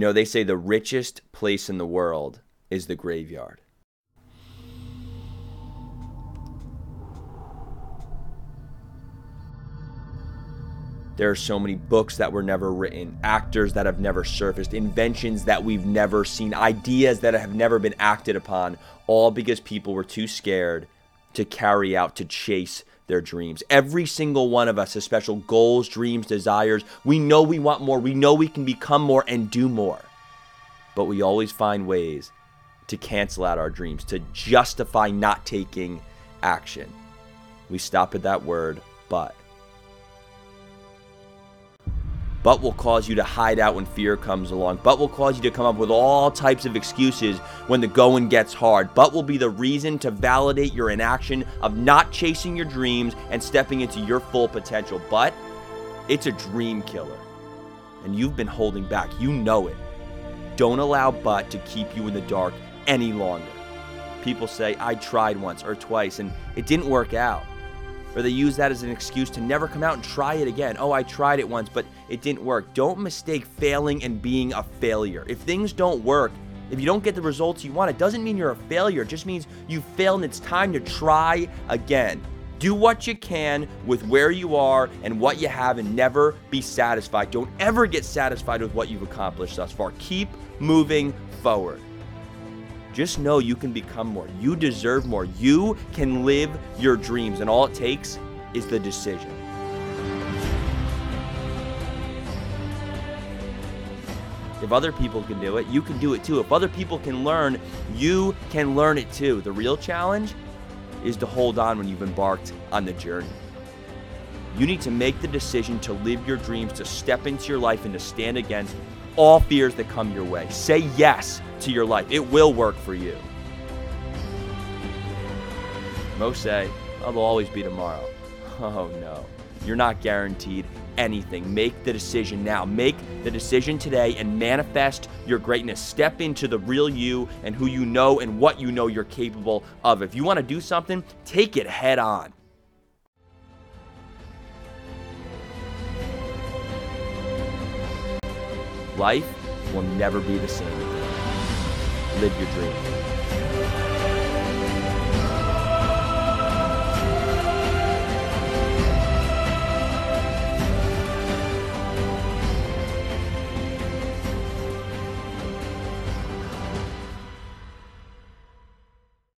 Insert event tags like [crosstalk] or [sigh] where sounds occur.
know, they say the richest place in the world is the graveyard. There are so many books that were never written, actors that have never surfaced, inventions that we've never seen, ideas that have never been acted upon, all because people were too scared to carry out, to chase their dreams. Every single one of us has special goals, dreams, desires. We know we want more, we know we can become more and do more. But we always find ways to cancel out our dreams, to justify not taking action. We stop at that word, but but will cause you to hide out when fear comes along, but will cause you to come up with all types of excuses when the going gets hard, but will be the reason to validate your inaction of not chasing your dreams and stepping into your full potential. But it's a dream killer, and you've been holding back. You know it. Don't allow but to keep you in the dark any longer. People say, I tried once or twice and it didn't work out or they use that as an excuse to never come out and try it again. Oh, I tried it once, but it didn't work. Don't mistake failing and being a failure. If things don't work, if you don't get the results you want, it doesn't mean you're a failure. It just means you failed and it's time to try again. Do what you can with where you are and what you have and never be satisfied. Don't ever get satisfied with what you've accomplished thus far. Keep moving forward. Just know you can become more. You deserve more. You can live your dreams, and all it takes is the decision. If other people can do it, you can do it too. If other people can learn, you can learn it too. The real challenge is to hold on when you've embarked on the journey. You need to make the decision to live your dreams, to step into your life, and to stand against all fears that come your way. Say yes to your life. It will work for you. Most say, oh, there'll always be tomorrow. [laughs] Oh no, you're not guaranteed anything. Make the decision now. Make the decision today and manifest your greatness. Step into the real you and who you know and what you know you're capable of. If you want to do something, take it head on. Life will never be the same again. Live your dream.